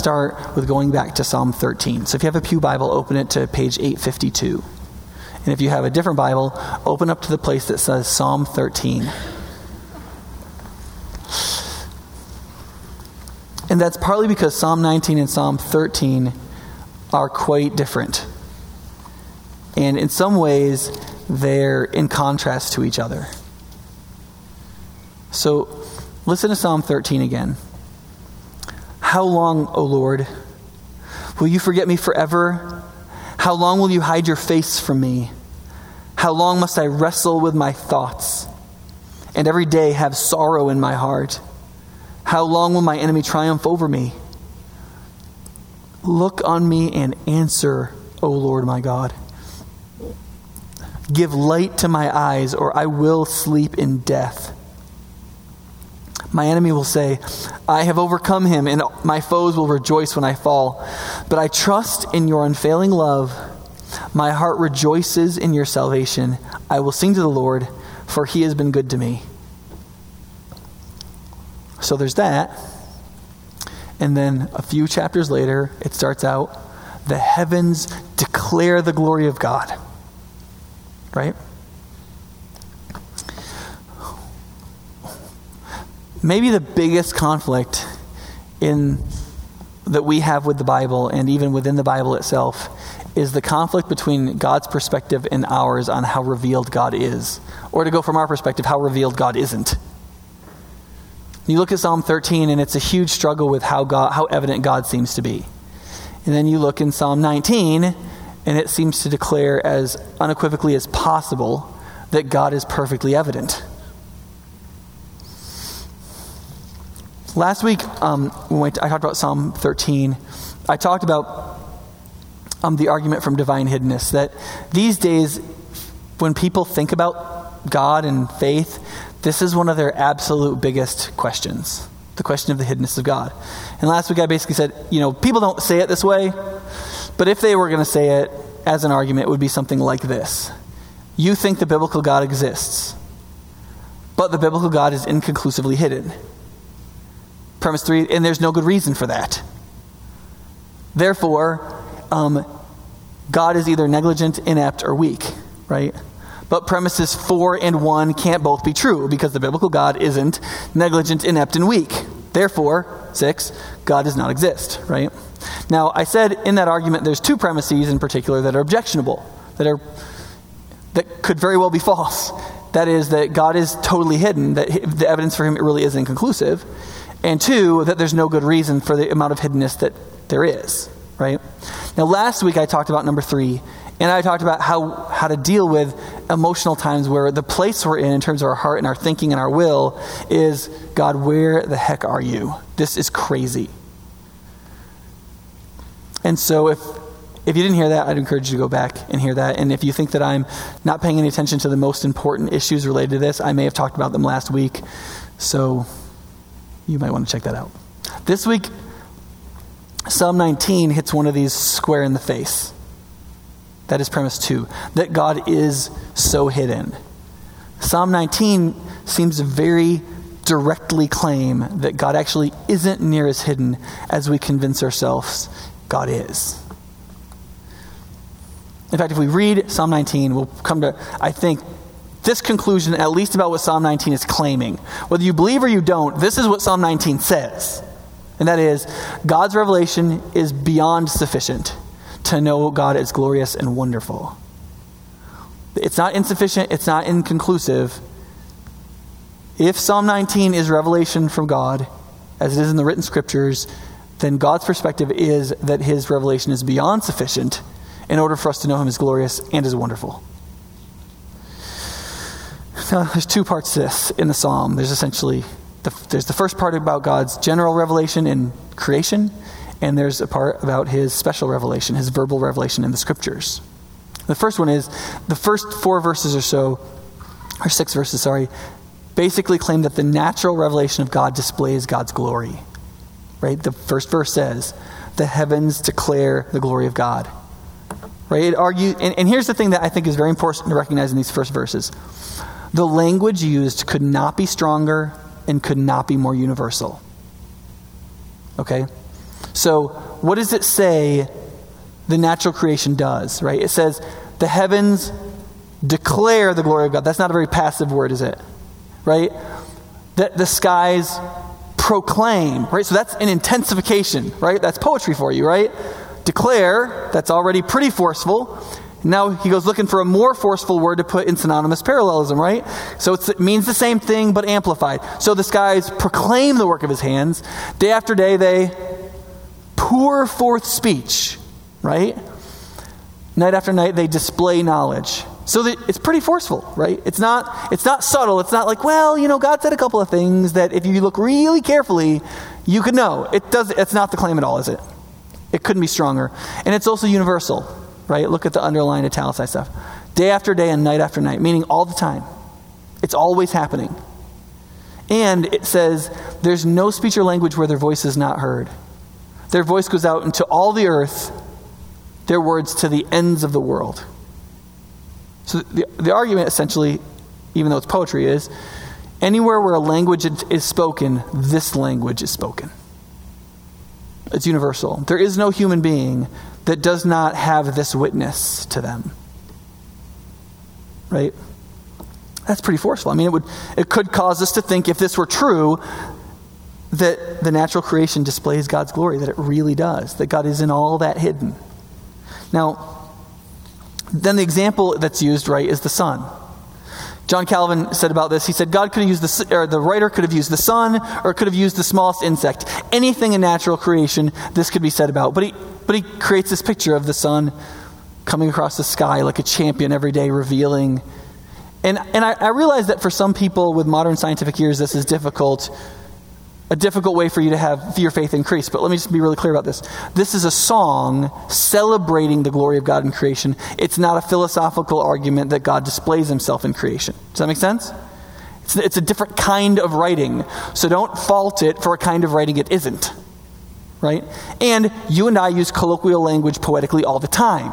start with going back to Psalm 13. So if you have a Pew Bible, open it to page 852. And if you have a different Bible, open up to the place that says Psalm 13. And that's partly because Psalm 19 and Psalm 13 are quite different. And in some ways, they're in contrast to each other. So listen to Psalm 13 again. How long, O Lord, will you forget me forever? How long will you hide your face from me? How long must I wrestle with my thoughts and every day have sorrow in my heart? How long will my enemy triumph over me? Look on me and answer, O Lord my God. Give light to my eyes, or I will sleep in death. My enemy will say, I have overcome him, and my foes will rejoice when I fall. But I trust in your unfailing love. My heart rejoices in your salvation. I will sing to the Lord, for he has been good to me. So there's that. And then a few chapters later, it starts out the heavens declare the glory of God. Right? Maybe the biggest conflict in that we have with the Bible and even within the Bible itself is the conflict between God's perspective and ours on how revealed God is. Or to go from our perspective, how revealed God isn't. You look at Psalm 13, and it's a huge struggle with how, God, how evident God seems to be. And then you look in Psalm 19, and it seems to declare as unequivocally as possible that God is perfectly evident. Last week, um, when I talked about Psalm 13, I talked about um, the argument from divine hiddenness that these days, when people think about God and faith, this is one of their absolute biggest questions the question of the hiddenness of God. And last week I basically said, you know, people don't say it this way, but if they were going to say it as an argument, it would be something like this You think the biblical God exists, but the biblical God is inconclusively hidden. Premise three, and there's no good reason for that. Therefore, um, God is either negligent, inept, or weak, right? But premises four and one can't both be true because the biblical God isn't negligent, inept, and weak. Therefore, six, God does not exist, right? Now, I said in that argument there's two premises in particular that are objectionable, that are that could very well be false. That is that God is totally hidden, that the evidence for him really is inconclusive. And two, that there's no good reason for the amount of hiddenness that there is, right? Now, last week I talked about number three, and I talked about how, how to deal with emotional times where the place we're in, in terms of our heart and our thinking and our will, is God, where the heck are you? This is crazy. And so, if, if you didn't hear that, I'd encourage you to go back and hear that. And if you think that I'm not paying any attention to the most important issues related to this, I may have talked about them last week. So, you might want to check that out. This week, Psalm 19 hits one of these square in the face. That is premise two, that God is so hidden. Psalm 19 seems to very directly claim that God actually isn't near as hidden as we convince ourselves God is. In fact, if we read Psalm 19, we'll come to, I think, this conclusion, at least about what Psalm 19 is claiming. Whether you believe or you don't, this is what Psalm 19 says. And that is God's revelation is beyond sufficient to know God as glorious and wonderful. It's not insufficient, it's not inconclusive. If Psalm 19 is revelation from God, as it is in the written scriptures, then God's perspective is that his revelation is beyond sufficient in order for us to know him as glorious and as wonderful. Now, there's two parts to this in the psalm. There's essentially the, there's the first part about God's general revelation in creation, and there's a part about his special revelation, his verbal revelation in the scriptures. The first one is the first four verses or so, or six verses, sorry, basically claim that the natural revelation of God displays God's glory. Right? The first verse says, the heavens declare the glory of God. Right? It argues, and, and here's the thing that I think is very important to recognize in these first verses. The language used could not be stronger and could not be more universal. Okay? So, what does it say the natural creation does, right? It says, the heavens declare the glory of God. That's not a very passive word, is it? Right? That the skies proclaim, right? So that's an intensification, right? That's poetry for you, right? Declare, that's already pretty forceful. Now he goes looking for a more forceful word to put in synonymous parallelism, right? So it means the same thing but amplified. So the skies proclaim the work of his hands. Day after day they pour forth speech, right? Night after night they display knowledge. So it's pretty forceful, right? It's not, it's not subtle. It's not like, well, you know, God said a couple of things that if you look really carefully, you could know. It does, it's not the claim at all, is it? It couldn't be stronger. And it's also universal right? Look at the underlined italicized stuff. Day after day and night after night, meaning all the time. It's always happening. And it says, there's no speech or language where their voice is not heard. Their voice goes out into all the earth, their words to the ends of the world. So the, the argument essentially, even though it's poetry, is anywhere where a language is spoken, this language is spoken. It's universal. There is no human being that does not have this witness to them. Right? That's pretty forceful. I mean, it, would, it could cause us to think, if this were true, that the natural creation displays God's glory, that it really does, that God is in all that hidden. Now, then the example that's used, right, is the sun. John Calvin said about this, he said, God could have used the, or the writer could have used the sun, or could have used the smallest insect. Anything in natural creation, this could be said about. But he, but he creates this picture of the sun coming across the sky like a champion every day, revealing. And, and I, I realize that for some people with modern scientific ears, this is difficult a difficult way for you to have your faith increase. But let me just be really clear about this. This is a song celebrating the glory of God in creation. It's not a philosophical argument that God displays himself in creation. Does that make sense? It's, it's a different kind of writing. So don't fault it for a kind of writing it isn't. Right? And you and I use colloquial language poetically all the time.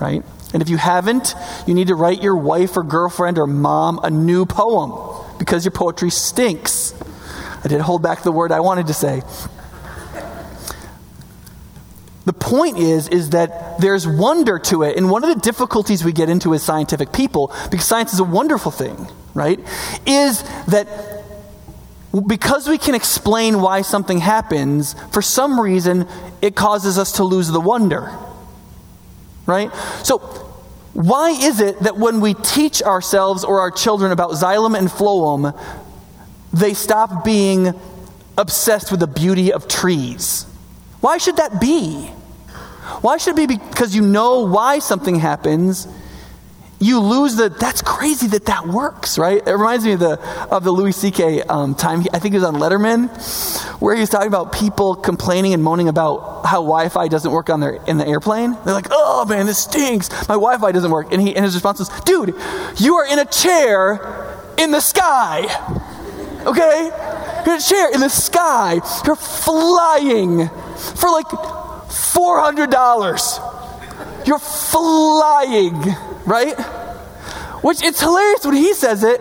Right? And if you haven't, you need to write your wife or girlfriend or mom a new poem because your poetry stinks. I did hold back the word I wanted to say. The point is, is that there's wonder to it. And one of the difficulties we get into as scientific people, because science is a wonderful thing, right, is that because we can explain why something happens, for some reason, it causes us to lose the wonder. Right? So, why is it that when we teach ourselves or our children about xylem and phloem, they stop being obsessed with the beauty of trees. Why should that be? Why should it be because you know why something happens? You lose the, that's crazy that that works, right? It reminds me of the, of the Louis C.K. Um, time, I think it was on Letterman, where he was talking about people complaining and moaning about how Wi Fi doesn't work on their, in the airplane. They're like, oh man, this stinks. My Wi Fi doesn't work. And, he, and his response was, dude, you are in a chair in the sky okay? A chair in the sky. You're flying for like $400. You're flying, right? Which it's hilarious when he says it,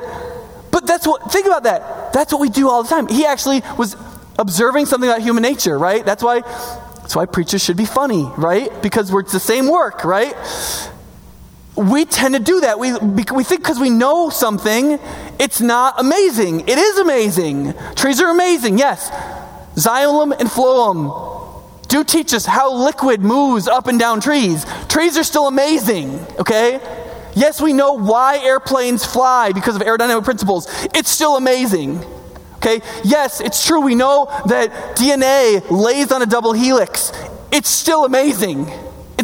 but that's what, think about that. That's what we do all the time. He actually was observing something about human nature, right? That's why, that's why preachers should be funny, right? Because we're, it's the same work, right? we tend to do that. We, we think because we know something, it's not amazing. It is amazing. Trees are amazing, yes. Xylem and phloem do teach us how liquid moves up and down trees. Trees are still amazing, okay? Yes, we know why airplanes fly because of aerodynamic principles. It's still amazing. Okay? Yes, it's true. We know that DNA lays on a double helix. It's still amazing.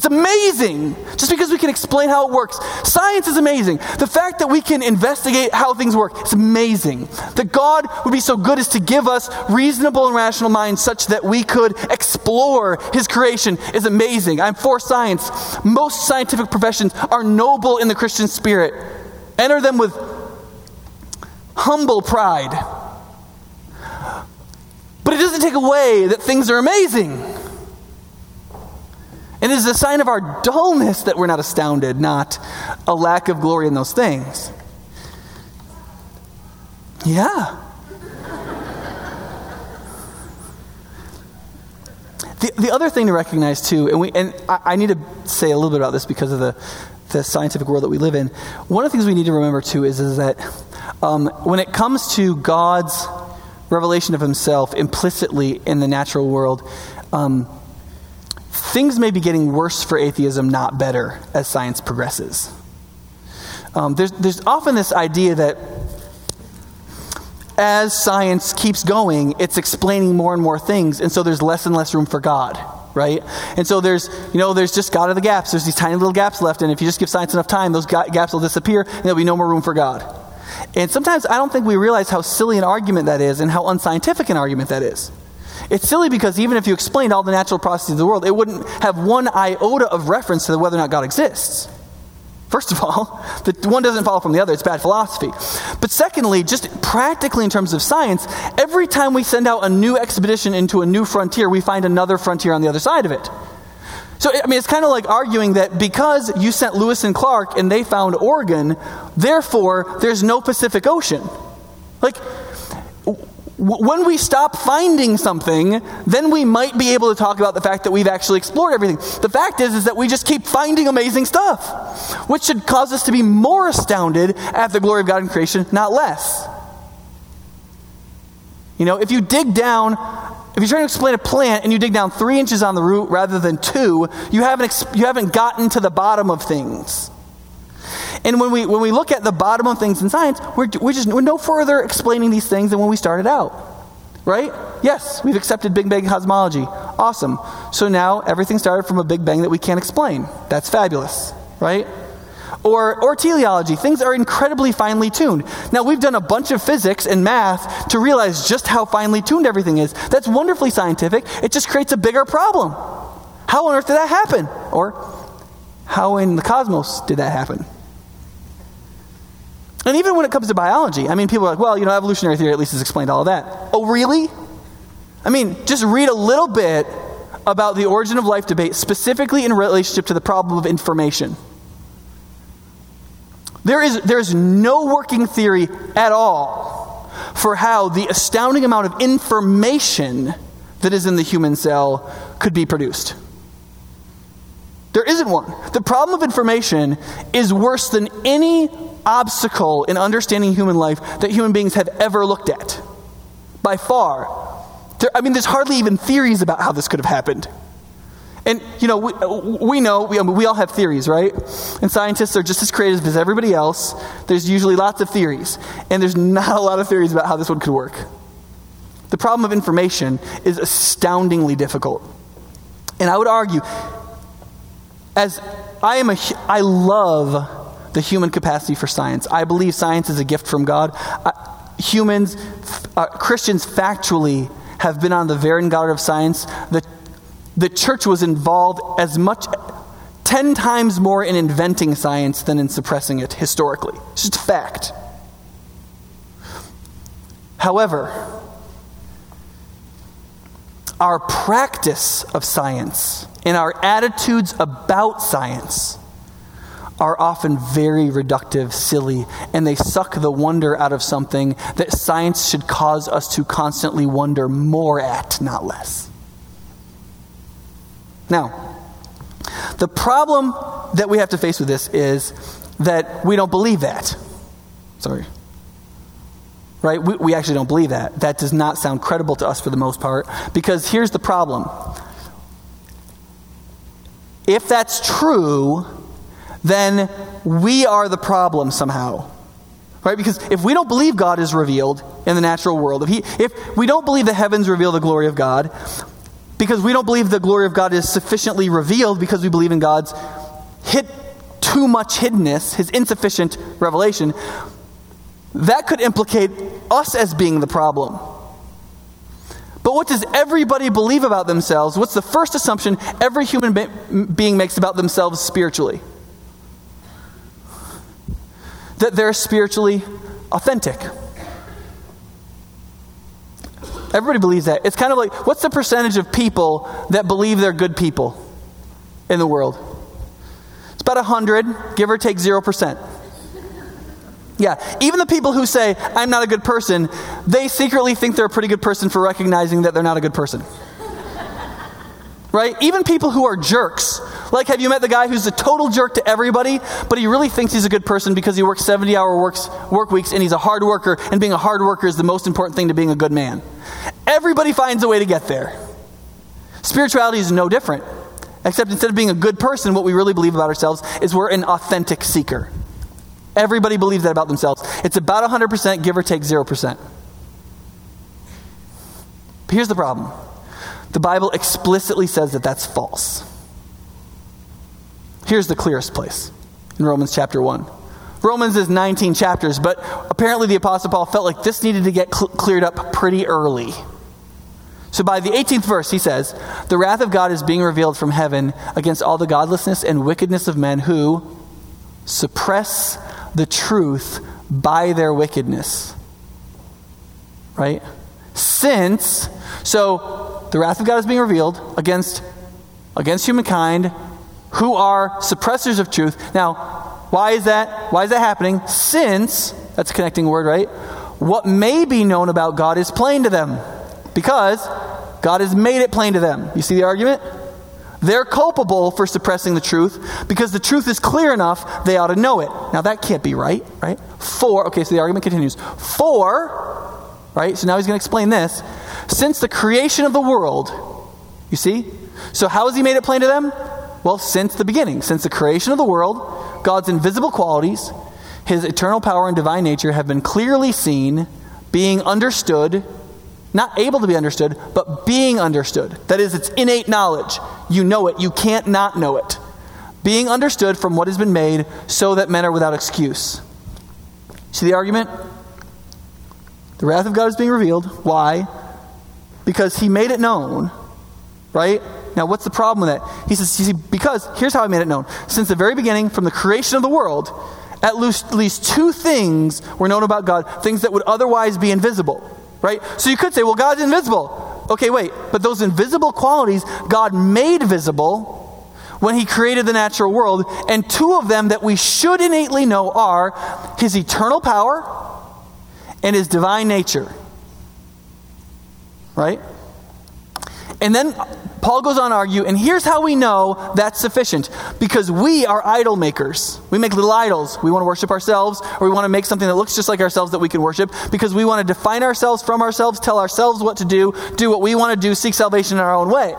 It's amazing just because we can explain how it works. Science is amazing. The fact that we can investigate how things work, it's amazing. That God would be so good as to give us reasonable and rational minds such that we could explore His creation is amazing. I'm for science. Most scientific professions are noble in the Christian spirit. Enter them with humble pride. But it doesn't take away that things are amazing. And it is a sign of our dullness that we're not astounded, not a lack of glory in those things. Yeah. The, the other thing to recognize too, and we and I, I need to say a little bit about this because of the the scientific world that we live in. One of the things we need to remember too is, is that um, when it comes to God's revelation of Himself implicitly in the natural world, um, things may be getting worse for atheism, not better, as science progresses. Um, there's, there's often this idea that as science keeps going, it's explaining more and more things, and so there's less and less room for God, right? And so there's, you know, there's just God of the gaps. There's these tiny little gaps left, and if you just give science enough time, those gaps will disappear, and there'll be no more room for God. And sometimes I don't think we realize how silly an argument that is and how unscientific an argument that is. It's silly because even if you explained all the natural processes of the world, it wouldn't have one iota of reference to whether or not God exists. First of all, the one doesn't follow from the other. It's bad philosophy. But secondly, just practically in terms of science, every time we send out a new expedition into a new frontier, we find another frontier on the other side of it. So, I mean, it's kind of like arguing that because you sent Lewis and Clark and they found Oregon, therefore there's no Pacific Ocean. Like, when we stop finding something, then we might be able to talk about the fact that we've actually explored everything. The fact is, is that we just keep finding amazing stuff, which should cause us to be more astounded at the glory of God in creation, not less. You know, if you dig down, if you're trying to explain a plant and you dig down three inches on the root rather than two, you haven't, you haven't gotten to the bottom of things. And when we, when we look at the bottom of things in science, we're, we're just we're no further explaining these things than when we started out. Right? Yes, we've accepted Big Bang cosmology. Awesome. So now everything started from a Big Bang that we can't explain. That's fabulous. Right? Or, or teleology. Things are incredibly finely tuned. Now, we've done a bunch of physics and math to realize just how finely tuned everything is. That's wonderfully scientific. It just creates a bigger problem. How on earth did that happen? Or, how in the cosmos did that happen? And even when it comes to biology, I mean, people are like, well, you know, evolutionary theory at least has explained all of that. Oh, really? I mean, just read a little bit about the origin of life debate, specifically in relationship to the problem of information. There is there's no working theory at all for how the astounding amount of information that is in the human cell could be produced. There isn't one. The problem of information is worse than any obstacle in understanding human life that human beings have ever looked at. By far. There, I mean, there's hardly even theories about how this could have happened. And, you know, we, we know, we, I mean, we all have theories, right? And scientists are just as creative as everybody else. There's usually lots of theories. And there's not a lot of theories about how this one could work. The problem of information is astoundingly difficult. And I would argue, as I am a, I love the human capacity for science. I believe science is a gift from God. Humans, uh, Christians factually have been on the vanguard of science. The, the church was involved as much, 10 times more in inventing science than in suppressing it historically. It's just a fact. However, our practice of science and our attitudes about science are often very reductive, silly, and they suck the wonder out of something that science should cause us to constantly wonder more at, not less. Now, the problem that we have to face with this is that we don't believe that. Sorry. Right? We, we actually don't believe that. That does not sound credible to us for the most part, because here's the problem. If that's true, then we are the problem somehow. Right? Because if we don't believe God is revealed in the natural world, if, he, if we don't believe the heavens reveal the glory of God, because we don't believe the glory of God is sufficiently revealed because we believe in God's hit too much hiddenness, his insufficient revelation, that could implicate us as being the problem. But what does everybody believe about themselves? What's the first assumption every human be- being makes about themselves spiritually? That they're spiritually authentic. Everybody believes that. It's kind of like what's the percentage of people that believe they're good people in the world? It's about 100, give or take 0%. Yeah, even the people who say, I'm not a good person, they secretly think they're a pretty good person for recognizing that they're not a good person. Right? Even people who are jerks. Like, have you met the guy who's a total jerk to everybody, but he really thinks he's a good person because he works 70 hour works, work weeks and he's a hard worker, and being a hard worker is the most important thing to being a good man? Everybody finds a way to get there. Spirituality is no different, except instead of being a good person, what we really believe about ourselves is we're an authentic seeker. Everybody believes that about themselves. It's about 100%, give or take 0%. But here's the problem the Bible explicitly says that that's false. Here's the clearest place in Romans chapter 1. Romans is 19 chapters, but apparently the Apostle Paul felt like this needed to get cl- cleared up pretty early. So by the 18th verse, he says, The wrath of God is being revealed from heaven against all the godlessness and wickedness of men who suppress the truth by their wickedness. Right? Since, so the wrath of God is being revealed against, against humankind who are suppressors of truth. Now, why is that? Why is that happening? Since, that's a connecting word, right? What may be known about God is plain to them because God has made it plain to them. You see the argument? They're culpable for suppressing the truth because the truth is clear enough, they ought to know it. Now, that can't be right, right? For, okay, so the argument continues. For, right? So now he's going to explain this. Since the creation of the world, you see? So, how has he made it plain to them? Well, since the beginning, since the creation of the world, God's invisible qualities, his eternal power and divine nature have been clearly seen, being understood not able to be understood, but being understood. That is, it's innate knowledge. You know it, you can't not know it. Being understood from what has been made so that men are without excuse. See the argument? The wrath of God is being revealed. Why? Because he made it known, right? Now, what's the problem with that? He says, see, because here's how I made it known. Since the very beginning, from the creation of the world, at least two things were known about God, things that would otherwise be invisible right? So you could say, well, God's invisible. Okay, wait, but those invisible qualities God made visible when He created the natural world, and two of them that we should innately know are His eternal power and His divine nature. Right? And then Paul goes on to argue, and here's how we know that's sufficient. Because we are idol makers. We make little idols. We want to worship ourselves, or we want to make something that looks just like ourselves that we can worship, because we want to define ourselves from ourselves, tell ourselves what to do, do what we want to do, seek salvation in our own way.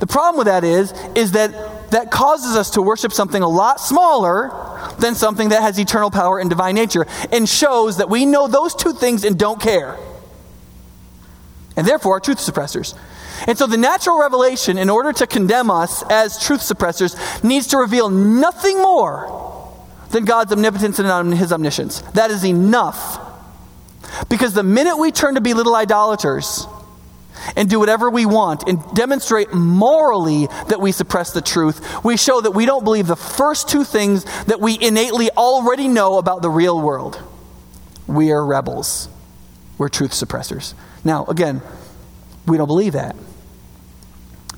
The problem with that is, is that that causes us to worship something a lot smaller than something that has eternal power and divine nature, and shows that we know those two things and don't care. And therefore are truth suppressors. And so the natural revelation, in order to condemn us as truth suppressors, needs to reveal nothing more than God's omnipotence and his omniscience. That is enough. Because the minute we turn to be little idolaters and do whatever we want and demonstrate morally that we suppress the truth, we show that we don't believe the first two things that we innately already know about the real world. We are rebels. We're truth suppressors. Now, again, we don't believe that.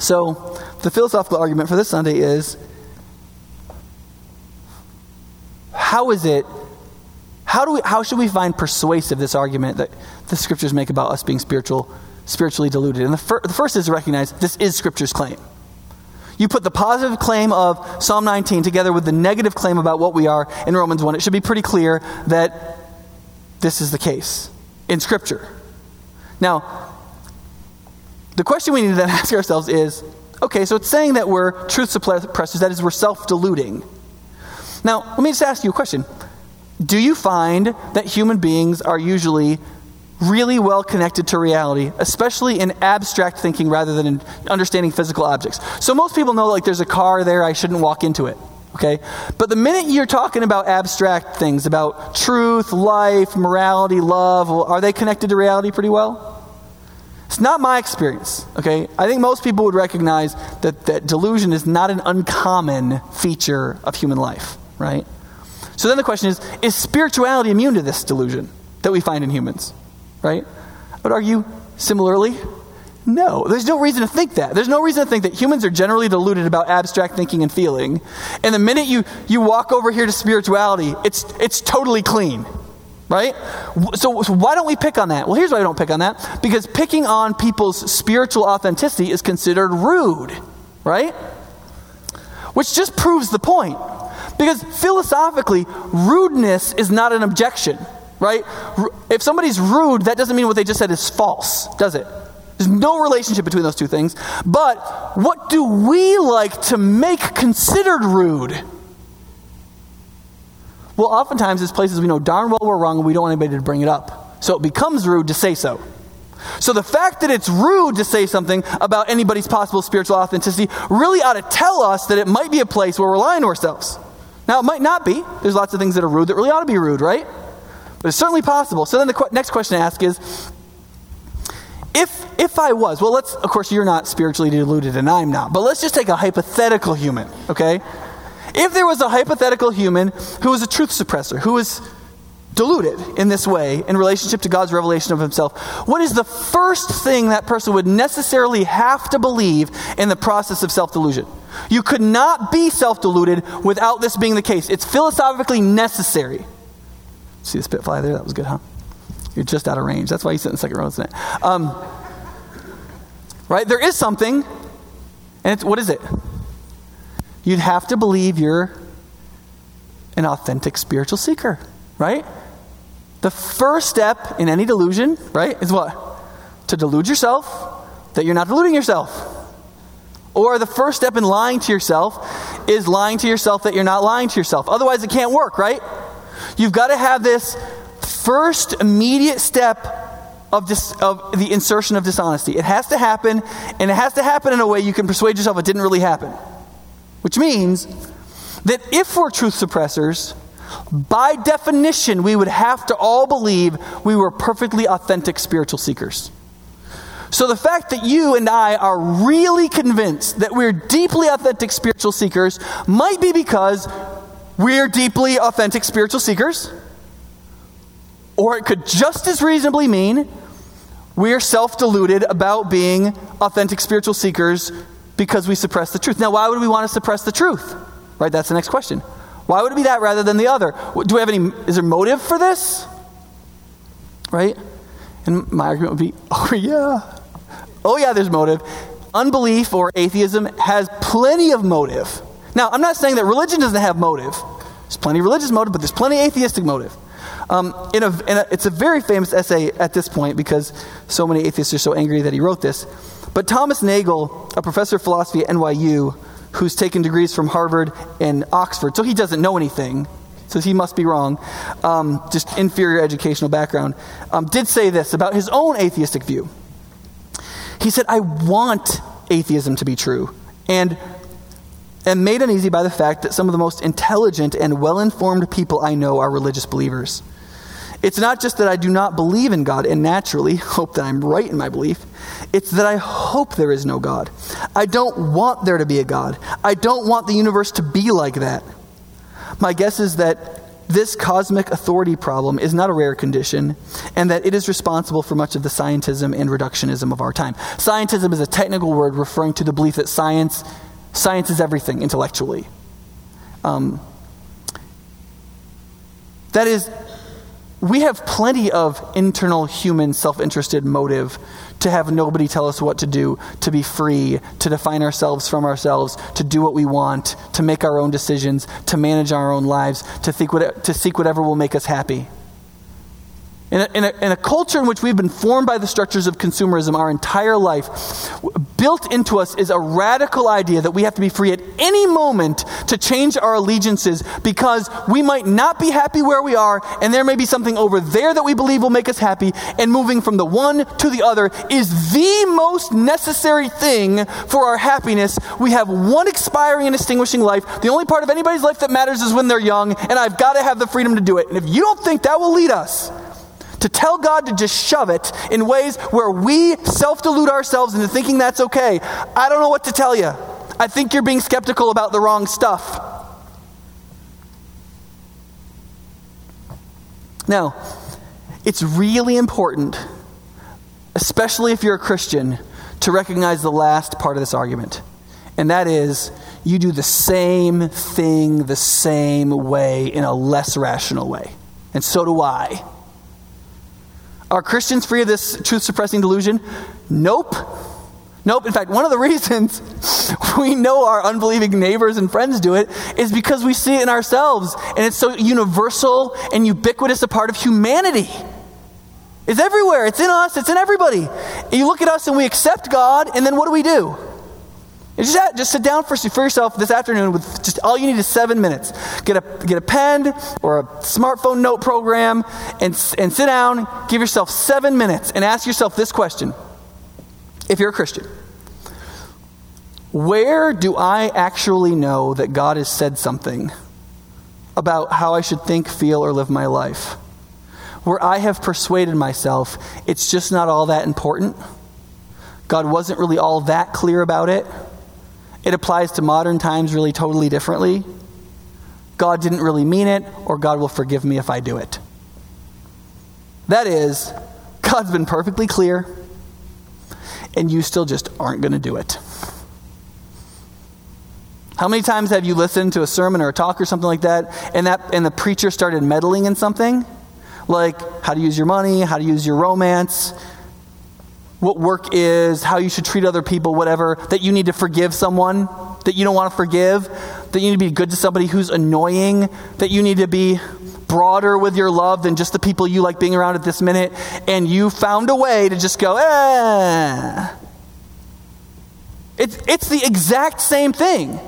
So, the philosophical argument for this Sunday is how is it how do we how should we find persuasive this argument that the scriptures make about us being spiritual spiritually deluded? And the, fir- the first is to recognize this is scripture's claim. You put the positive claim of Psalm 19 together with the negative claim about what we are in Romans 1, it should be pretty clear that this is the case in scripture. Now, the question we need to then ask ourselves is okay, so it's saying that we're truth suppressors, that is, we're self deluding. Now, let me just ask you a question. Do you find that human beings are usually really well connected to reality, especially in abstract thinking rather than in understanding physical objects? So most people know, like, there's a car there, I shouldn't walk into it. Okay? But the minute you're talking about abstract things, about truth, life, morality, love, are they connected to reality pretty well? It's not my experience, okay? I think most people would recognize that, that delusion is not an uncommon feature of human life, right? So then the question is is spirituality immune to this delusion that we find in humans, right? I would argue similarly. No, there's no reason to think that. There's no reason to think that humans are generally deluded about abstract thinking and feeling. And the minute you, you walk over here to spirituality, it's, it's totally clean. Right? So, so, why don't we pick on that? Well, here's why I don't pick on that. Because picking on people's spiritual authenticity is considered rude. right? Which just proves the point. Because philosophically, rudeness is not an objection, right? If somebody's rude, that doesn't mean what they just said is false, does it? There's no relationship between those two things. But what do we like to make considered rude? Well, oftentimes it's places we know darn well we're wrong and we don't want anybody to bring it up. So it becomes rude to say so. So the fact that it's rude to say something about anybody's possible spiritual authenticity really ought to tell us that it might be a place where we're lying to ourselves. Now, it might not be. There's lots of things that are rude that really ought to be rude, right? But it's certainly possible. So then the qu- next question to ask is if, if I was, well, let's, of course, you're not spiritually deluded and I'm not, but let's just take a hypothetical human, okay? If there was a hypothetical human who was a truth suppressor, who was deluded in this way in relationship to God's revelation of himself, what is the first thing that person would necessarily have to believe in the process of self delusion? You could not be self deluded without this being the case. It's philosophically necessary. See the spit fly there? That was good, huh? You're just out of range. That's why you sit in the second row, isn't it? Um, right? There is something, and what is it? You'd have to believe you're an authentic spiritual seeker, right? The first step in any delusion, right, is what? To delude yourself that you're not deluding yourself. Or the first step in lying to yourself is lying to yourself that you're not lying to yourself. Otherwise, it can't work, right? You've got to have this first immediate step of, dis, of the insertion of dishonesty. It has to happen, and it has to happen in a way you can persuade yourself it didn't really happen. Which means that if we're truth suppressors, by definition, we would have to all believe we were perfectly authentic spiritual seekers. So the fact that you and I are really convinced that we're deeply authentic spiritual seekers might be because we're deeply authentic spiritual seekers. Or it could just as reasonably mean we're self deluded about being authentic spiritual seekers because we suppress the truth. Now, why would we want to suppress the truth? Right? That's the next question. Why would it be that rather than the other? Do we have any, is there motive for this? Right? And my argument would be, oh, yeah. Oh, yeah, there's motive. Unbelief or atheism has plenty of motive. Now, I'm not saying that religion doesn't have motive. There's plenty of religious motive, but there's plenty of atheistic motive. Um, in a, in a, it's a very famous essay at this point because so many atheists are so angry that he wrote this. But Thomas Nagel, a professor of philosophy at NYU, who's taken degrees from Harvard and Oxford, so he doesn't know anything, so he must be wrong, um, just inferior educational background, um, did say this about his own atheistic view. He said, I want atheism to be true, and am made uneasy by the fact that some of the most intelligent and well informed people I know are religious believers. It's not just that I do not believe in God and naturally hope that I'm right in my belief. It's that I hope there is no God. I don't want there to be a God. I don't want the universe to be like that. My guess is that this cosmic authority problem is not a rare condition, and that it is responsible for much of the scientism and reductionism of our time. Scientism is a technical word referring to the belief that science, science is everything intellectually. Um, that is, we have plenty of internal human self interested motive to have nobody tell us what to do, to be free, to define ourselves from ourselves, to do what we want, to make our own decisions, to manage our own lives, to, think what, to seek whatever will make us happy. In a, in, a, in a, culture in which we've been formed by the structures of consumerism our entire life, built into us is a radical idea that we have to be free at any moment to change our allegiances because we might not be happy where we are, and there may be something over there that we believe will make us happy, and moving from the one to the other is the most necessary thing for our happiness. We have one expiring and extinguishing life. The only part of anybody's life that matters is when they're young, and I've got to have the freedom to do it. And if you don't think that will lead us, to tell God to just shove it in ways where we self delude ourselves into thinking that's okay, I don't know what to tell you. I think you're being skeptical about the wrong stuff. Now, it's really important, especially if you're a Christian, to recognize the last part of this argument. And that is, you do the same thing the same way in a less rational way. And so do I. Are Christians free of this truth suppressing delusion? Nope. Nope. In fact, one of the reasons we know our unbelieving neighbors and friends do it is because we see it in ourselves. And it's so universal and ubiquitous a part of humanity. It's everywhere. It's in us. It's in everybody. You look at us and we accept God, and then what do we do? Just, just sit down for, for yourself this afternoon with just all you need is seven minutes. Get a, get a pen or a smartphone note program and, and sit down, give yourself seven minutes, and ask yourself this question if you're a Christian, where do I actually know that God has said something about how I should think, feel, or live my life? Where I have persuaded myself it's just not all that important. God wasn't really all that clear about it. It applies to modern times really totally differently. God didn't really mean it, or God will forgive me if I do it. That is, God's been perfectly clear and you still just aren't going to do it. How many times have you listened to a sermon or a talk or something like that, and that and the preacher started meddling in something, like how to use your money, how to use your romance, what work is, how you should treat other people, whatever, that you need to forgive someone that you don't want to forgive, that you need to be good to somebody who's annoying, that you need to be broader with your love than just the people you like being around at this minute, and you found a way to just go, eh. It's, it's the exact same thing.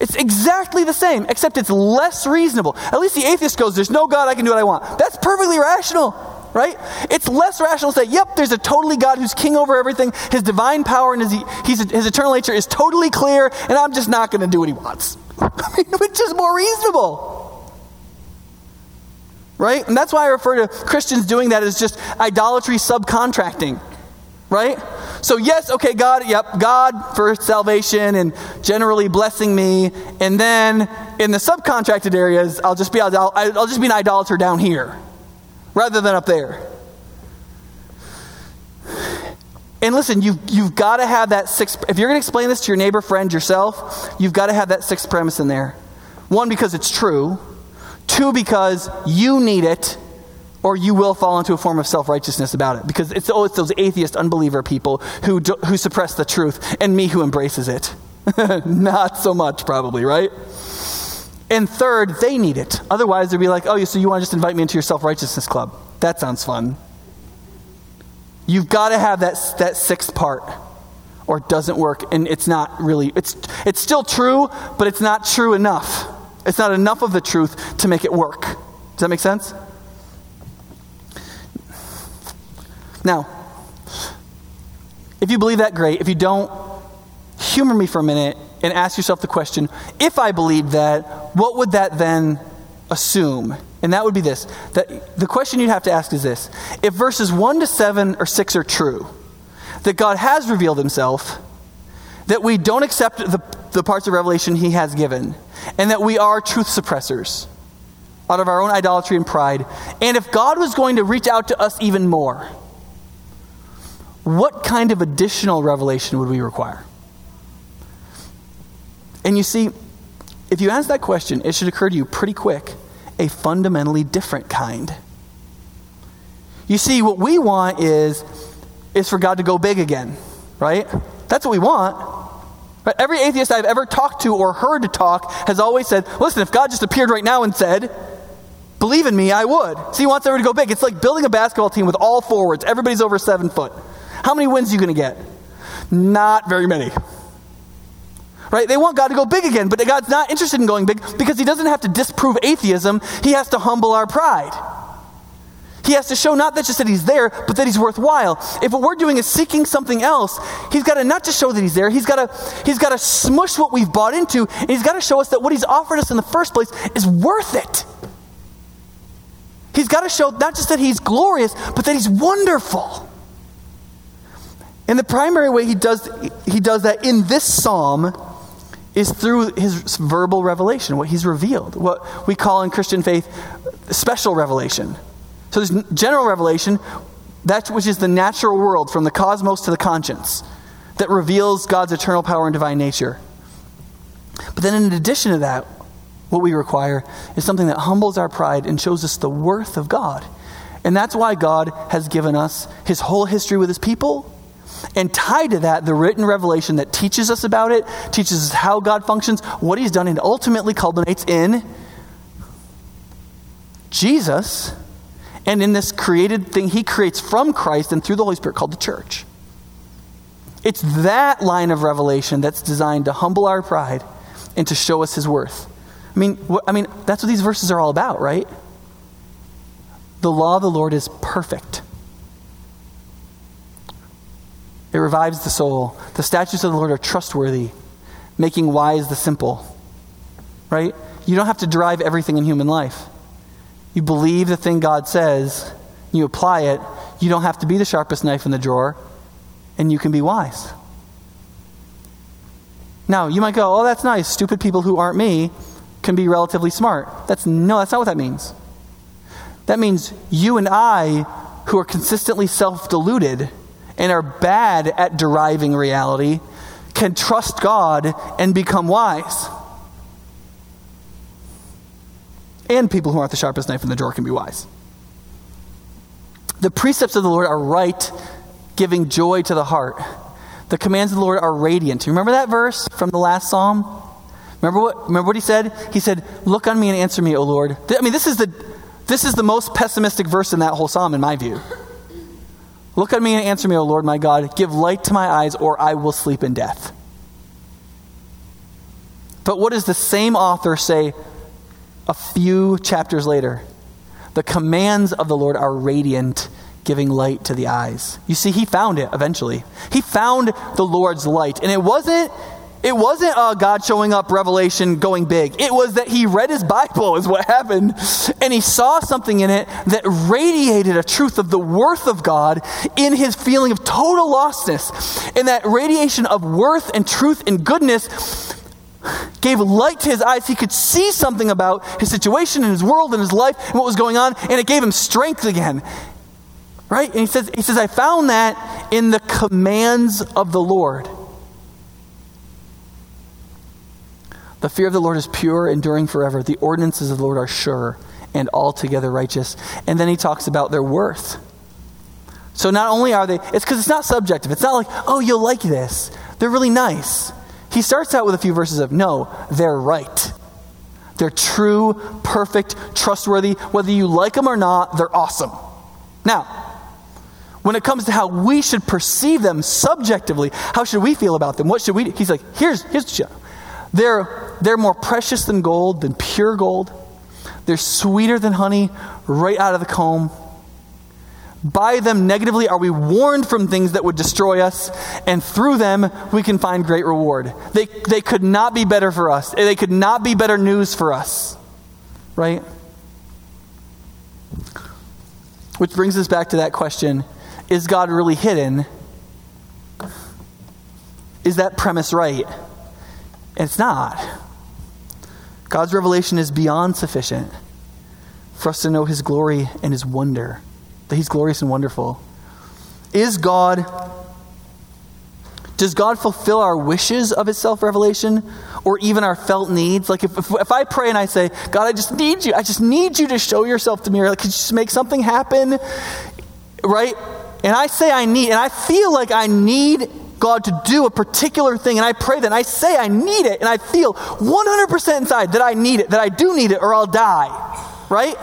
It's exactly the same, except it's less reasonable. At least the atheist goes, There's no God, I can do what I want. That's perfectly rational, right? It's less rational to say, Yep, there's a totally God who's king over everything. His divine power and his, his, eternal nature is totally clear, and I'm just not going to do what he wants. Which is more reasonable right? And that's why I refer to Christians doing that as just idolatry subcontracting, right? So, yes, okay, God, yep, God for salvation and generally blessing me. And then in the subcontracted areas, I'll just be, I'll, I'll just be an idolater down here rather than up there. And listen, you've, you've got to have that sixth, if you're going to explain this to your neighbor, friend, yourself, you've got to have that sixth premise in there. One, because it's true. Two, because you need it, or you will fall into a form of self righteousness about it. Because it's, oh, it's those atheist unbeliever people who, who suppress the truth, and me who embraces it. Not so much, probably, right? And third, they need it. Otherwise, they'd be like, oh, so you want to just invite me into your self righteousness club? That sounds fun. You've got to have that, that sixth part, or it doesn't work. And it's not really, it's, it's still true, but it's not true enough. It's not enough of the truth to make it work. Does that make sense? Now, if you believe that, great. If you don't, humor me for a minute and ask yourself the question if I believed that, what would that then assume? And that would be this that the question you'd have to ask is this if verses 1 to 7 or 6 are true, that God has revealed himself, that we don't accept the, the parts of Revelation he has given, and that we are truth suppressors out of our own idolatry and pride. And if God was going to reach out to us even more, what kind of additional revelation would we require? And you see, if you ask that question, it should occur to you pretty quick a fundamentally different kind. You see, what we want is, is for God to go big again, right? That's what we want. But every atheist I've ever talked to or heard to talk has always said, listen, if God just appeared right now and said, believe in me, I would. So he wants everyone to go big. It's like building a basketball team with all forwards. Everybody's over seven foot. How many wins are you going to get? Not very many. Right? They want God to go big again, but God's not interested in going big because he doesn't have to disprove atheism. He has to humble our pride. He has to show not that just that he's there, but that he's worthwhile. If what we're doing is seeking something else, he's got to not just show that he's there, he's got to he's got to smush what we've bought into, and he's got to show us that what he's offered us in the first place is worth it. He's got to show not just that he's glorious, but that he's wonderful. And the primary way he does he does that in this psalm is through his verbal revelation, what he's revealed, what we call in Christian faith special revelation. So there's general revelation, that which is the natural world from the cosmos to the conscience, that reveals God's eternal power and divine nature. But then, in addition to that, what we require is something that humbles our pride and shows us the worth of God. And that's why God has given us his whole history with his people, And tied to that, the written revelation that teaches us about it, teaches us how God functions, what He's done, and ultimately culminates in Jesus and in this created thing He creates from Christ and through the Holy Spirit called the church. It's that line of revelation that's designed to humble our pride and to show us His worth. I mean, wh- I mean, that's what these verses are all about, right? The law of the Lord is perfect. It revives the soul. The statutes of the Lord are trustworthy, making wise the simple. Right? You don't have to derive everything in human life. You believe the thing God says, you apply it, you don't have to be the sharpest knife in the drawer, and you can be wise. Now, you might go, oh, that's nice. Stupid people who aren't me can be relatively smart. That's no, that's not what that means. That means you and I, who are consistently self deluded and are bad at deriving reality, can trust God and become wise. And people who aren't the sharpest knife in the drawer can be wise. The precepts of the Lord are right, giving joy to the heart. The commands of the Lord are radiant. Remember that verse from the last psalm? Remember what, remember what he said? He said, Look on me and answer me, O Lord. I mean, this is, the, this is the most pessimistic verse in that whole psalm, in my view. Look on me and answer me, O Lord my God. Give light to my eyes, or I will sleep in death. But what does the same author say a few chapters later? The commands of the Lord are radiant, giving light to the eyes. You see, he found it eventually. He found the Lord's light. And it wasn't it wasn't uh, God showing up, revelation going big. It was that he read his Bible, is what happened. And he saw something in it that radiated a truth of the worth of God in his feeling of total lostness. And that radiation of worth and truth and goodness gave light to his eyes. He could see something about his situation and his world and his life and what was going on, and it gave him strength again. Right? And he says, he says, I found that in the commands of the Lord. The fear of the Lord is pure, enduring forever. The ordinances of the Lord are sure and altogether righteous. And then he talks about their worth. So not only are they, it's because it's not subjective. It's not like, oh, you'll like this. They're really nice. He starts out with a few verses of, no, they're right. They're true, perfect, trustworthy. Whether you like them or not, they're awesome. Now, when it comes to how we should perceive them subjectively, how should we feel about them? What should we do? He's like, here's, here's the they're, they're more precious than gold, than pure gold. They're sweeter than honey right out of the comb. By them negatively are we warned from things that would destroy us, and through them we can find great reward. They, they could not be better for us. They could not be better news for us. Right? Which brings us back to that question Is God really hidden? Is that premise right? It's not. God's revelation is beyond sufficient for us to know his glory and his wonder, that he's glorious and wonderful. Is God, does God fulfill our wishes of his self revelation or even our felt needs? Like if, if, if, I pray and I say, God, I just need you, I just need you to show yourself to me, or like, could you just make something happen? Right? And I say I need, and I feel like I need God to do a particular thing, and I pray that, and I say I need it, and I feel 100% inside that I need it, that I do need it, or I'll die, right?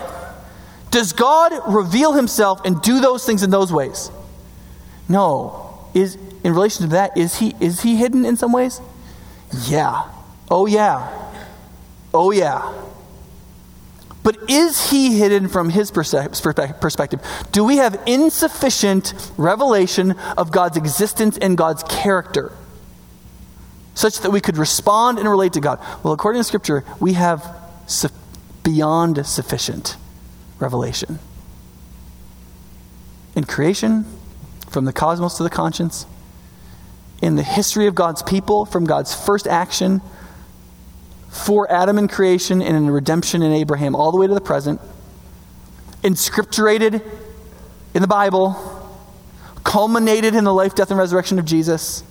Does God reveal himself and do those things in those ways? No. Is in relation to that, is he is he hidden in some ways? Yeah. Oh yeah. Oh yeah. But is he hidden from his perspective? Do we have insufficient revelation of God's existence and God's character such that we could respond and relate to God? Well, according to Scripture, we have su- beyond sufficient revelation. In creation, from the cosmos to the conscience, in the history of God's people, from God's first action for Adam in creation and in redemption in Abraham, all the way to the present, inscripturated in the Bible, culminated in the life, death, and resurrection of Jesus,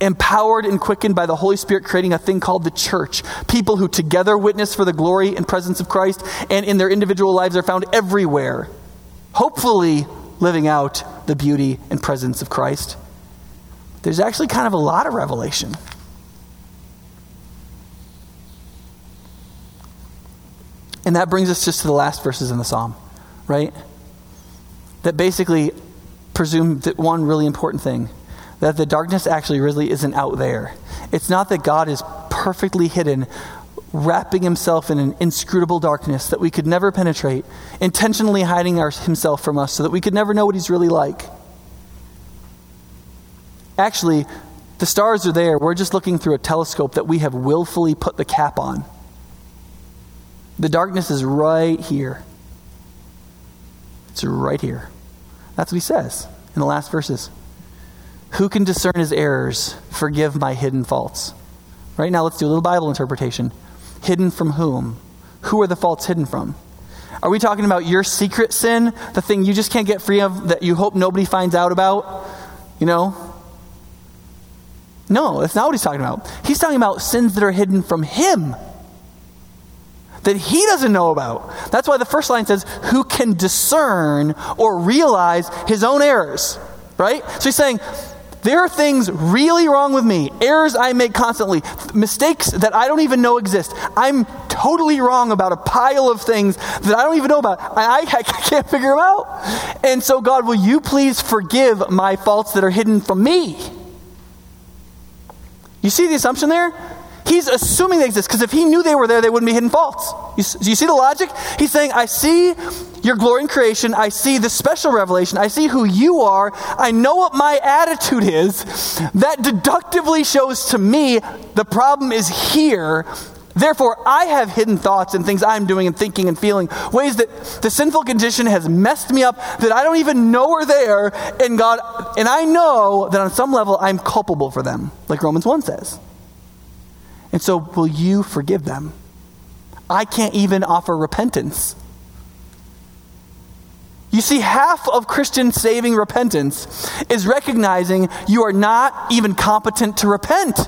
empowered and quickened by the Holy Spirit, creating a thing called the church. People who together witness for the glory and presence of Christ and in their individual lives are found everywhere, hopefully living out the beauty and presence of Christ. there's actually kind of a lot of revelation. And that brings us just to the last verses in the psalm, right? That basically presume that one really important thing that the darkness actually really isn't out there. It's not that God is perfectly hidden, wrapping himself in an inscrutable darkness that we could never penetrate, intentionally hiding our, himself from us so that we could never know what he's really like. Actually, the stars are there. We're just looking through a telescope that we have willfully put the cap on. The darkness is right here. It's right here. That's what he says in the last verses. Who can discern his errors? Forgive my hidden faults. Right now, let's do a little Bible interpretation. Hidden from whom? Who are the faults hidden from? Are we talking about your secret sin, the thing you just can't get free of that you hope nobody finds out about? You know? No, that's not what he's talking about. He's talking about sins that are hidden from him that he doesn't know about. That's why the first line says, Who can discern or realize his own errors? Right? So he's saying, there are things really wrong with me, errors I make constantly, mistakes that I don't even know exist. I'm totally wrong about a pile of things that I don't even know about. I, I, can't figure them out. And so, God, will you please forgive my faults that are hidden from me? You see the assumption there? He's assuming they exist because if he knew they were there, they wouldn't be hidden faults. You, you see the logic? He's saying, I see your glory in creation. I see the special revelation. I see who you are. I know what my attitude is. That deductively shows to me the problem is here. Therefore, I have hidden thoughts and things I'm doing and thinking and feeling, ways that the sinful condition has messed me up that I don't even know are there. And God, and I know that on some level I'm culpable for them, like Romans 1 says. And so, will you forgive them? I can't even offer repentance. You see, half of Christian saving repentance is recognizing you are not even competent to repent.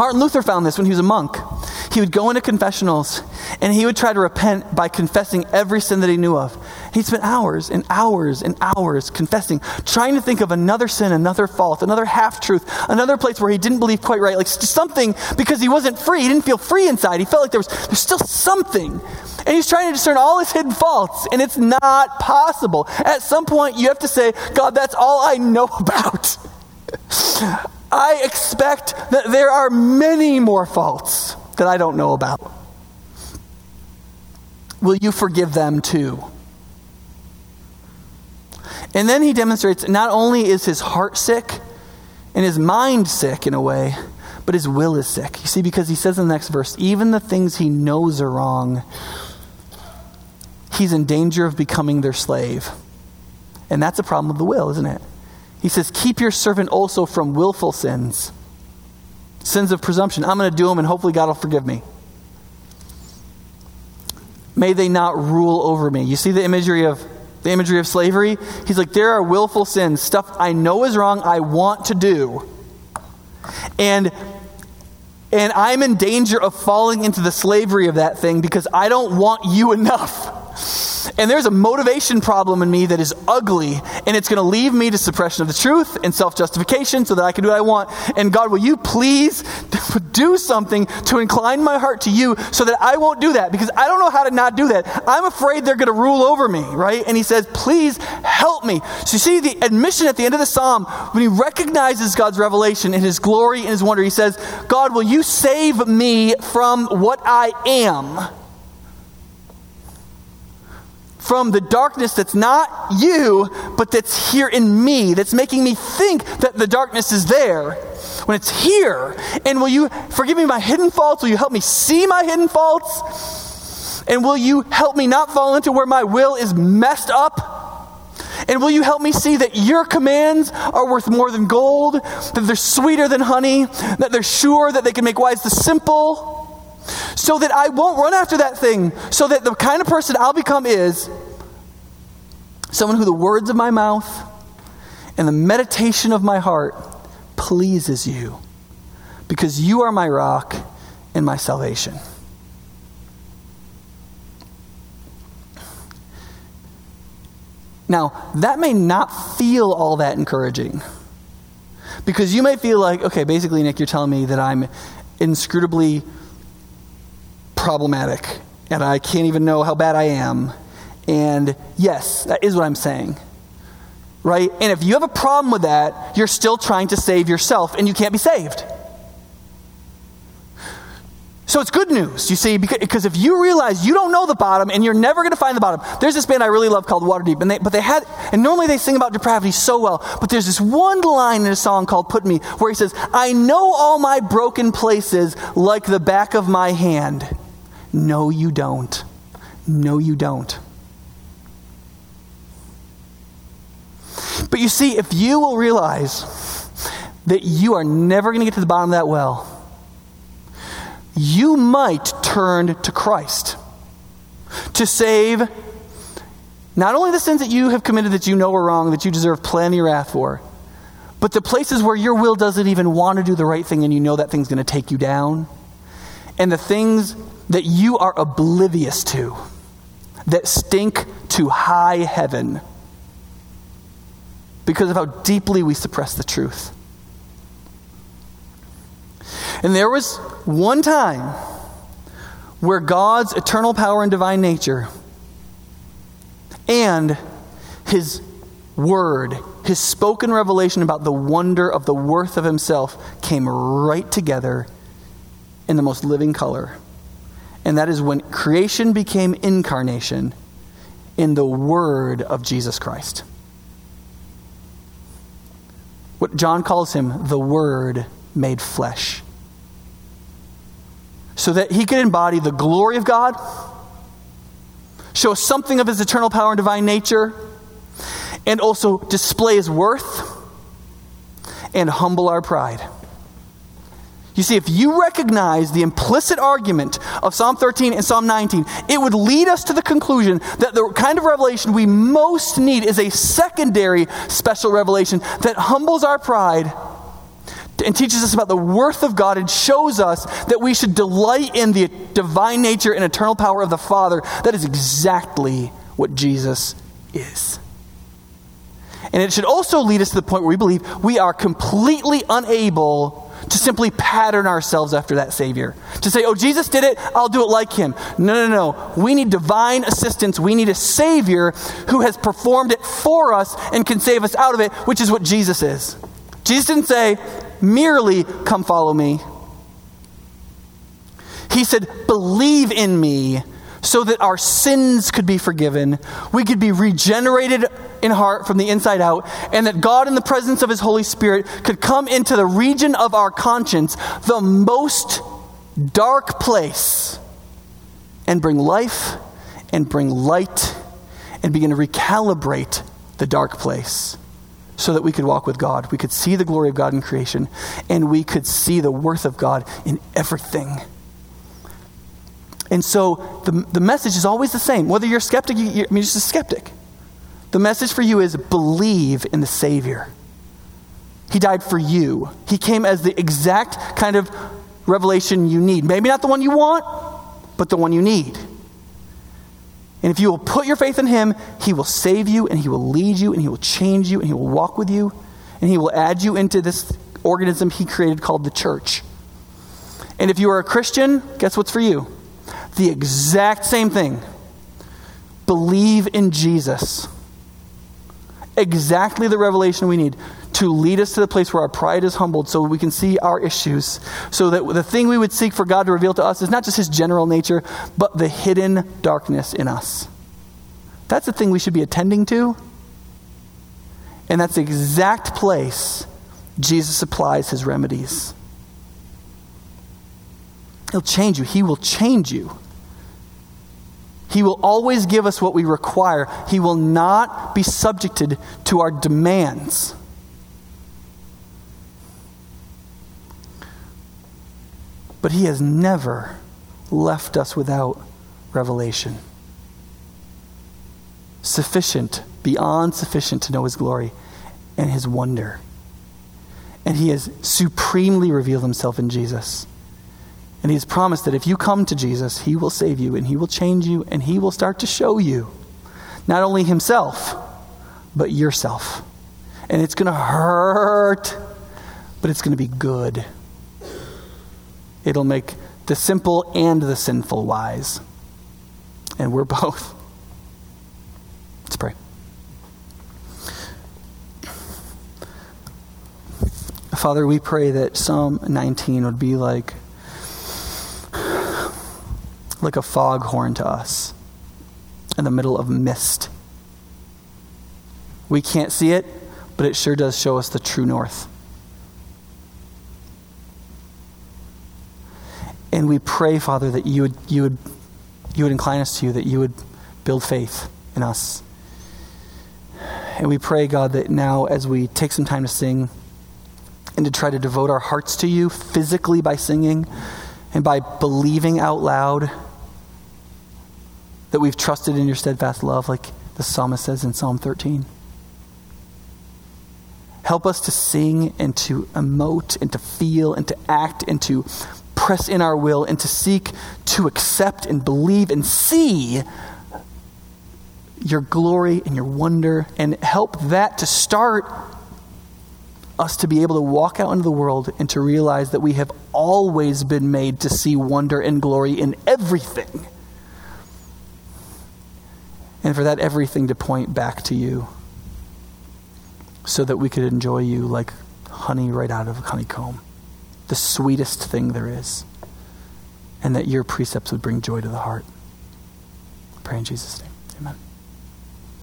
Martin Luther found this when he was a monk. He would go into confessionals and he would try to repent by confessing every sin that he knew of. He spent hours and hours and hours confessing, trying to think of another sin, another fault, another half truth, another place where he didn't believe quite right, like something because he wasn't free. He didn't feel free inside. He felt like there was there's still something. And he's trying to discern all his hidden faults, and it's not possible. At some point, you have to say, God, that's all I know about. I expect that there are many more faults that I don't know about. Will you forgive them too? And then he demonstrates not only is his heart sick and his mind sick in a way, but his will is sick. You see, because he says in the next verse, even the things he knows are wrong, he's in danger of becoming their slave. And that's a problem of the will, isn't it? He says, Keep your servant also from willful sins, sins of presumption. I'm going to do them and hopefully God will forgive me. May they not rule over me. You see the imagery of the imagery of slavery? He's like, there are willful sins, stuff I know is wrong, I want to do. And and I'm in danger of falling into the slavery of that thing because I don't want you enough. And there's a motivation problem in me that is ugly, and it's going to leave me to suppression of the truth and self justification so that I can do what I want. And God, will you please do something to incline my heart to you so that I won't do that? Because I don't know how to not do that. I'm afraid they're going to rule over me, right? And he says, please help me. So you see the admission at the end of the psalm, when he recognizes God's revelation and his glory and his wonder, he says, God, will you save me from what I am? From the darkness that's not you, but that's here in me, that's making me think that the darkness is there when it's here. And will you forgive me my hidden faults? Will you help me see my hidden faults? And will you help me not fall into where my will is messed up? And will you help me see that your commands are worth more than gold, that they're sweeter than honey, that they're sure that they can make wise the simple? So that I won't run after that thing, so that the kind of person I'll become is someone who the words of my mouth and the meditation of my heart pleases you, because you are my rock and my salvation. Now, that may not feel all that encouraging. Because you may feel like, okay, basically, Nick, you're telling me that I'm inscrutably problematic and I can't even know how bad I am. And yes, that is what I'm saying. Right? And if you have a problem with that, you're still trying to save yourself and you can't be saved. So it's good news, you see, because if you realize you don't know the bottom and you're never going to find the bottom. There's this band I really love called Waterdeep, and they, but they had, and normally they sing about depravity so well, but there's this one line in a song called Put Me where he says, I know all my broken places like the back of my hand. No, you don't. No, you don't. But you see, if you will realize that you are never going to get to the bottom of that well, you might turn to Christ to save not only the sins that you have committed that you know are wrong, that you deserve plenty of wrath for, but the places where your will doesn't even want to do the right thing and you know that thing's going to take you down, and the things that you are oblivious to that stink to high heaven because of how deeply we suppress the truth. And there was one time where God's eternal power and divine nature and his word, his spoken revelation about the wonder of the worth of himself came right together in the most living color. And that is when creation became incarnation in the word of Jesus Christ. What John calls him, the word made flesh so that he could embody the glory of God, show something of his eternal power and divine nature, and also display his worth and humble our pride. You see, if you recognize the implicit argument of Psalm 13 and Psalm 19, it would lead us to the conclusion that the kind of revelation we most need is a secondary special revelation that humbles our pride and teaches us about the worth of God and shows us that we should delight in the divine nature and eternal power of the Father. That is exactly what Jesus is. And it should also lead us to the point where we believe we are completely unable to simply pattern ourselves after that Savior. To say, oh, Jesus did it, I'll do it like him. No, no, no. We need divine assistance. We need a Savior who has performed it for us and can save us out of it, which is what Jesus is. Jesus didn't say, merely come follow me. He said, believe in me so that our sins could be forgiven, we could be regenerated in heart from the inside out, and that God, in the presence of His Holy Spirit, could come into the region of our conscience, the most dark place, and bring life and bring light and begin to recalibrate the dark place so that we could walk with God. We could see the glory of God in creation, and we could see the worth of God in everything. And so the, the message is always the same. Whether you're a skeptic, you're, I mean, just a skeptic. The message for you is believe in the Savior. He died for you. He came as the exact kind of revelation you need. Maybe not the one you want, but the one you need. And if you will put your faith in Him, He will save you and He will lead you and He will change you and He will walk with you and He will add you into this organism He created called the church. And if you are a Christian, guess what's for you? The exact same thing. Believe in Jesus. Exactly the revelation we need to lead us to the place where our pride is humbled so we can see our issues. So that the thing we would seek for God to reveal to us is not just his general nature, but the hidden darkness in us. That's the thing we should be attending to. And that's the exact place Jesus applies his remedies. He'll change you. He will change you. He will always give us what we require. He will not be subjected to our demands. But He has never left us without revelation. Sufficient, beyond sufficient to know His glory and His wonder. And He has supremely revealed Himself in Jesus. And He has promised that if you come to Jesus, He will save you and He will change you and He will start to show you not only Himself, but yourself. And it's going to hurt, but it's going to be good. It'll make the simple and the sinful wise. And we're both. Let's pray. Father, we pray that Psalm 19 would be like like a foghorn to us in the middle of mist. We can't see it, but it sure does show us the true north. And we pray, Father, that you would, you would, you would incline us to you, that you would build faith in us. And we pray, God, that now as we take some time to sing, and to try to devote our hearts to you physically by singing and by believing out loud that we've trusted in your steadfast love, like the psalmist says in Psalm 13. Help us to sing and to emote and to feel and to act and to press in our will and to seek to accept and believe and see your glory and your wonder and help that to start us to be able to walk out into the world and to realize that we have always been made to see wonder and glory in everything. And for that everything to point back to you so that we could enjoy you like honey right out of a honeycomb, the sweetest thing there is, and that your precepts would bring joy to the heart. I pray in Jesus' name. Amen.